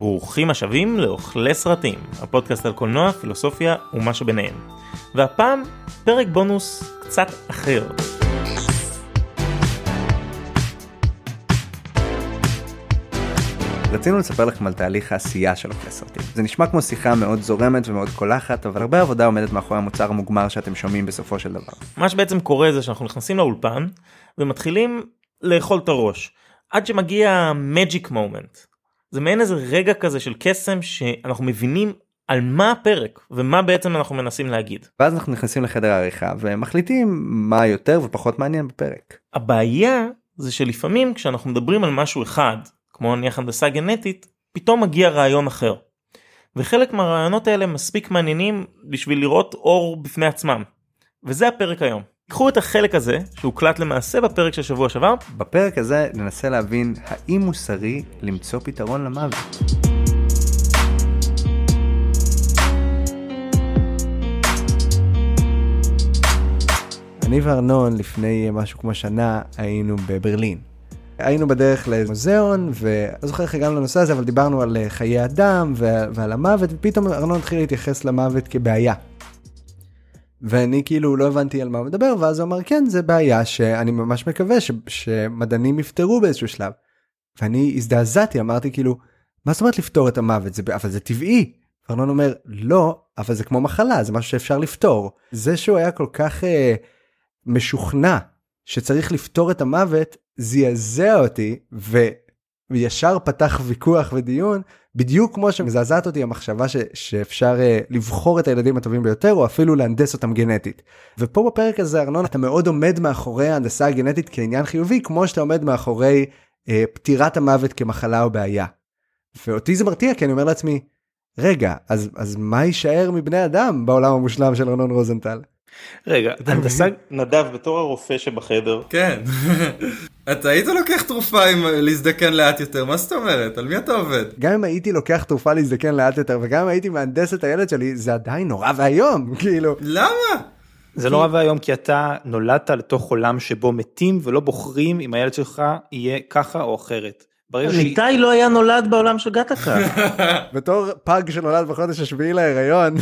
ברוכים השבים לאוכלי סרטים, הפודקאסט על קולנוע, פילוסופיה ומה שביניהם. והפעם פרק בונוס קצת אחר. רצינו לספר לכם על תהליך העשייה של אוכלי סרטים. זה נשמע כמו שיחה מאוד זורמת ומאוד קולחת, אבל הרבה עבודה עומדת מאחורי המוצר המוגמר שאתם שומעים בסופו של דבר. מה שבעצם קורה זה שאנחנו נכנסים לאולפן ומתחילים לאכול את הראש. עד שמגיע magic moment. זה מעין איזה רגע כזה של קסם שאנחנו מבינים על מה הפרק ומה בעצם אנחנו מנסים להגיד. ואז אנחנו נכנסים לחדר העריכה ומחליטים מה יותר ופחות מעניין בפרק. הבעיה זה שלפעמים כשאנחנו מדברים על משהו אחד כמו נניח הנדסה גנטית פתאום מגיע רעיון אחר. וחלק מהרעיונות האלה מספיק מעניינים בשביל לראות אור בפני עצמם. וזה הפרק היום. קחו את החלק הזה שהוקלט למעשה בפרק של שבוע שעבר. בפרק הזה ננסה להבין האם מוסרי למצוא פתרון למוות. אני וארנון לפני משהו כמו שנה היינו בברלין. היינו בדרך למוזיאון ולא זוכר איך הגענו לנושא הזה אבל דיברנו על חיי אדם ועל המוות ופתאום ארנון התחיל להתייחס למוות כבעיה. ואני כאילו לא הבנתי על מה הוא מדבר ואז הוא אמר כן זה בעיה שאני ממש מקווה ש, שמדענים יפתרו באיזשהו שלב. ואני הזדעזעתי אמרתי כאילו מה זאת אומרת לפתור את המוות זה אבל זה טבעי. ארנון אומר לא אבל זה כמו מחלה זה משהו שאפשר לפתור זה שהוא היה כל כך אה, משוכנע שצריך לפתור את המוות זעזע אותי ו... וישר פתח ויכוח ודיון בדיוק כמו שמזעזעת אותי המחשבה ש, שאפשר uh, לבחור את הילדים הטובים ביותר או אפילו להנדס אותם גנטית. ופה בפרק הזה ארנון אתה מאוד עומד מאחורי ההנדסה הגנטית כעניין חיובי כמו שאתה עומד מאחורי uh, פטירת המוות כמחלה או בעיה. ואותי זה מרתיע כי אני אומר לעצמי רגע אז אז מה יישאר מבני אדם בעולם המושלם של ארנון רוזנטל. רגע, הנדסה נדב בתור הרופא שבחדר. כן. אתה היית לוקח תרופה עם להזדקן לאט יותר, מה זאת אומרת? על מי אתה עובד? גם אם הייתי לוקח תרופה להזדקן לאט יותר וגם אם הייתי מהנדס את הילד שלי זה עדיין נורא ואיום כאילו. למה? זה נורא ואיום כי אתה נולדת לתוך עולם שבו מתים ולא בוחרים אם הילד שלך יהיה ככה או אחרת. איתי לא היה נולד בעולם שהגעת כאן. בתור פג שנולד בחודש השביעי להיריון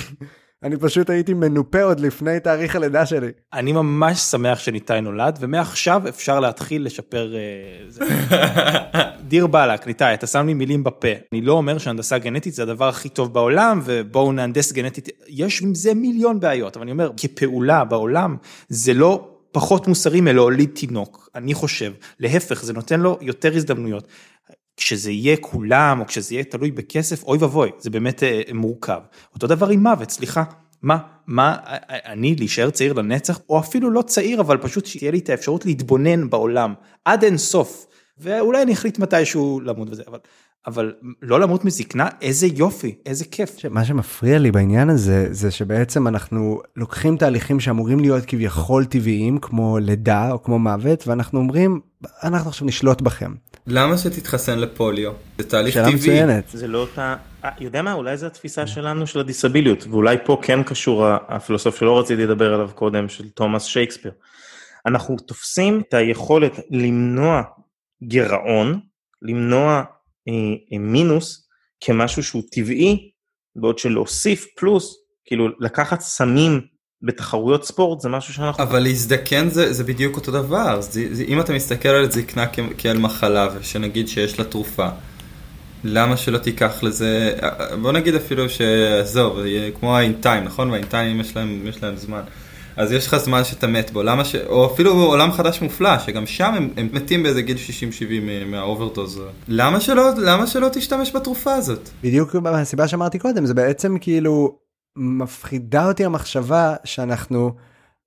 אני פשוט הייתי מנופה עוד לפני תאריך הלידה שלי. אני ממש שמח שניתאי נולד ומעכשיו אפשר להתחיל לשפר אה, דיר באלק ניתאי אתה שם לי מילים בפה אני לא אומר שהנדסה גנטית זה הדבר הכי טוב בעולם ובואו נהנדס גנטית יש עם זה מיליון בעיות אבל אני אומר כפעולה בעולם זה לא פחות מוסרי מלהוליד תינוק אני חושב להפך זה נותן לו יותר הזדמנויות. כשזה יהיה כולם או כשזה יהיה תלוי בכסף אוי ואבוי זה באמת אה, מורכב אותו דבר עם מוות סליחה מה מה אני להישאר צעיר לנצח או אפילו לא צעיר אבל פשוט שתהיה לי את האפשרות להתבונן בעולם עד אין סוף ואולי אני אחליט מתישהו למות וזה אבל אבל לא למות מזקנה איזה יופי איזה כיף. מה שמפריע לי בעניין הזה זה שבעצם אנחנו לוקחים תהליכים שאמורים להיות כביכול טבעיים כמו לידה או כמו מוות ואנחנו אומרים אנחנו עכשיו נשלוט בכם. למה שתתחסן לפוליו? זה תהליך טבעי. שאלה מצוינת. זה לא אותה, אה, יודע מה אולי זה התפיסה שלנו של הדיסביליות ואולי פה כן קשור הפילוסוף שלא רציתי לדבר עליו קודם של תומאס שייקספיר. אנחנו תופסים את היכולת למנוע גירעון, למנוע אה, אה, מינוס כמשהו שהוא טבעי, בעוד שלהוסיף פלוס, כאילו לקחת סמים בתחרויות ספורט זה משהו שאנחנו... אבל להזדקן זה, זה בדיוק אותו דבר, זה, זה, אם אתה מסתכל על זקנה כ, כעל מחלה ושנגיד שיש לה תרופה, למה שלא תיקח לזה, בוא נגיד אפילו שעזוב, כמו האינטיים, נכון? והאינטיים יש להם, יש להם זמן. אז יש לך זמן שאתה מת בו, למה ש... או אפילו עולם חדש מופלא, שגם שם הם, הם מתים באיזה גיל 60-70 מה overdose. למה שלא, למה שלא תשתמש בתרופה הזאת? בדיוק מהסיבה שאמרתי קודם, זה בעצם כאילו מפחידה אותי המחשבה שאנחנו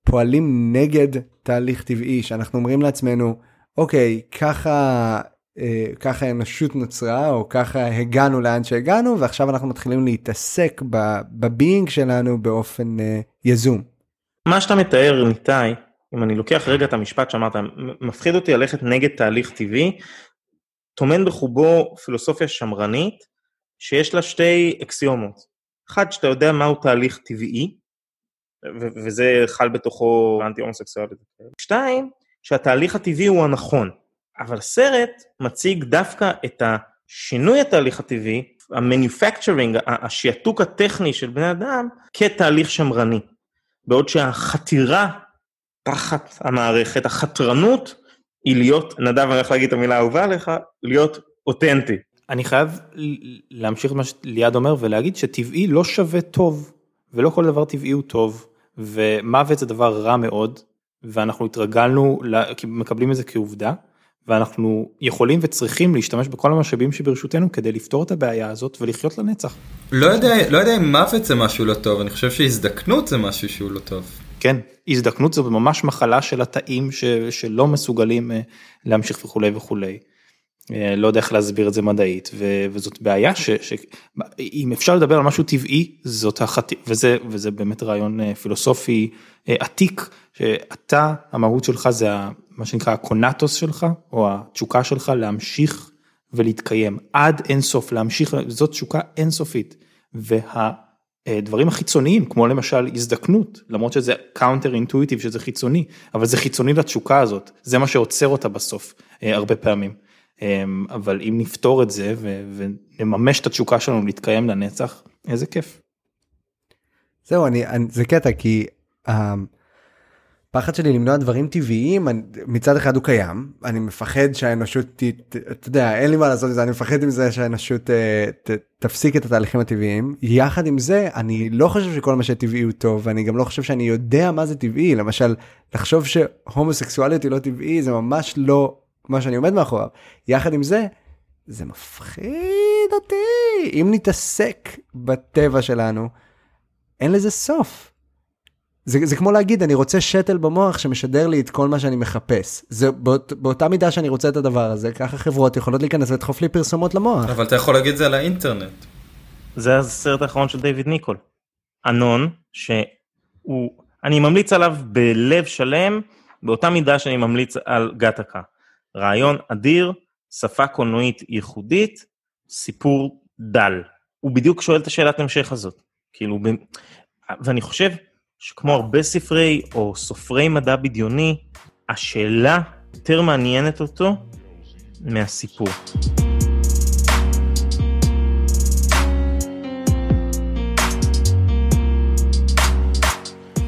פועלים נגד תהליך טבעי, שאנחנו אומרים לעצמנו, אוקיי, ככה... אה, ככה האנושות נוצרה או ככה הגענו לאן שהגענו ועכשיו אנחנו מתחילים להתעסק בביינג שלנו באופן אה, יזום. מה שאתה מתאר ניתאי, אם אני לוקח רגע את המשפט שאמרת, מפחיד אותי ללכת נגד תהליך טבעי, טומן בחובו פילוסופיה שמרנית שיש לה שתי אקסיומות. אחד, שאתה יודע מהו תהליך טבעי, וזה חל בתוכו אנטי הומוסקסואלית. שתיים, שהתהליך הטבעי הוא הנכון, אבל הסרט מציג דווקא את השינוי התהליך הטבעי המניפקצ'רינג, השעתוק הטכני של בני אדם כתהליך שמרני. בעוד שהחתירה תחת המערכת, החתרנות, היא להיות, נדב אני הולך להגיד את המילה האהובה עליך, להיות אותנטי. אני חייב להמשיך מה שליעד אומר ולהגיד שטבעי לא שווה טוב, ולא כל דבר טבעי הוא טוב, ומוות זה דבר רע מאוד, ואנחנו התרגלנו, מקבלים את זה כעובדה, ואנחנו יכולים וצריכים להשתמש בכל המשאבים שברשותנו כדי לפתור את הבעיה הזאת ולחיות לנצח. לא יודע, לא יודע אם מוות זה משהו לא טוב, אני חושב שהזדקנות זה משהו שהוא לא טוב. כן, הזדקנות זה ממש מחלה של התאים ש, שלא מסוגלים אה, להמשיך וכולי וכולי. אה, לא יודע איך להסביר את זה מדעית ו, וזאת בעיה שאם אפשר לדבר על משהו טבעי זאת החט... וזה וזה באמת רעיון אה, פילוסופי עתיק שאתה המהות שלך זה מה שנקרא הקונטוס שלך או התשוקה שלך להמשיך ולהתקיים עד אינסוף להמשיך זאת תשוקה אינסופית. וה... דברים החיצוניים כמו למשל הזדקנות למרות שזה counter intuitive שזה חיצוני אבל זה חיצוני לתשוקה הזאת זה מה שעוצר אותה בסוף הרבה פעמים אבל אם נפתור את זה ונממש את התשוקה שלנו להתקיים לנצח איזה כיף. זהו אני, אני זה קטע כי. הפחד שלי למנוע דברים טבעיים מצד אחד הוא קיים אני מפחד שהאנושות אתה יודע אין לי מה לעשות עם זה אני מפחד עם זה שהאנושות אה, ת, תפסיק את התהליכים הטבעיים יחד עם זה אני לא חושב שכל מה שטבעי הוא טוב ואני גם לא חושב שאני יודע מה זה טבעי למשל לחשוב שהומוסקסואליות היא לא טבעי זה ממש לא מה שאני עומד מאחוריו יחד עם זה זה מפחיד אותי אם נתעסק בטבע שלנו אין לזה סוף. זה, זה כמו להגיד אני רוצה שתל במוח שמשדר לי את כל מה שאני מחפש זה באות, באותה מידה שאני רוצה את הדבר הזה ככה חברות יכולות להיכנס ולדחוף לי פרסומות למוח. אבל אתה יכול להגיד זה על האינטרנט. זה הסרט האחרון של דיוויד ניקול. אנון שהוא אני ממליץ עליו בלב שלם באותה מידה שאני ממליץ על גטקה. רעיון אדיר שפה קולנועית ייחודית סיפור דל. הוא בדיוק שואל את השאלת המשך הזאת כאילו ואני חושב. שכמו הרבה ספרי או סופרי מדע בדיוני, השאלה יותר מעניינת אותו מהסיפור.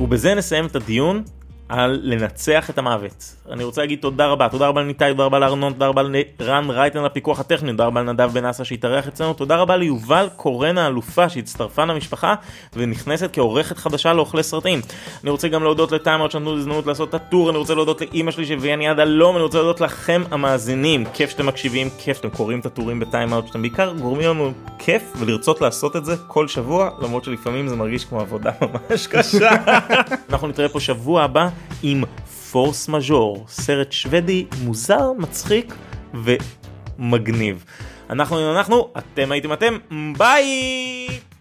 ובזה נסיים את הדיון. על לנצח את המוות. אני רוצה להגיד תודה רבה, תודה רבה לניתאי, תודה רבה לארנון, תודה רבה לרן רייטן לפיקוח הטכני, תודה רבה לנדב בן אסה שהתארח אצלנו, תודה רבה ליובל קורן האלופה שהצטרפה למשפחה ונכנסת כעורכת חדשה לאוכלי סרטים. אני רוצה גם להודות לטיימאוט שנתנו הזדמנות לעשות את הטור, אני רוצה להודות לאימא שלי שהביאה לי הלום, אני רוצה להודות לכם המאזינים, כיף שאתם מקשיבים, כיף שאתם קוראים את הטורים בטיימאוט, שאתם בעיקר גורמים לנו כיף ולרצות לעשות את זה כל שבוע, למרות שלפעמים זה מרגיש כמו עבודה ממש קשה. אנחנו נתראה פה שבוע הבא. עם פורס מז'ור, סרט שוודי מוזר, מצחיק ומגניב. אנחנו אנחנו, אתם הייתם אתם, ביי!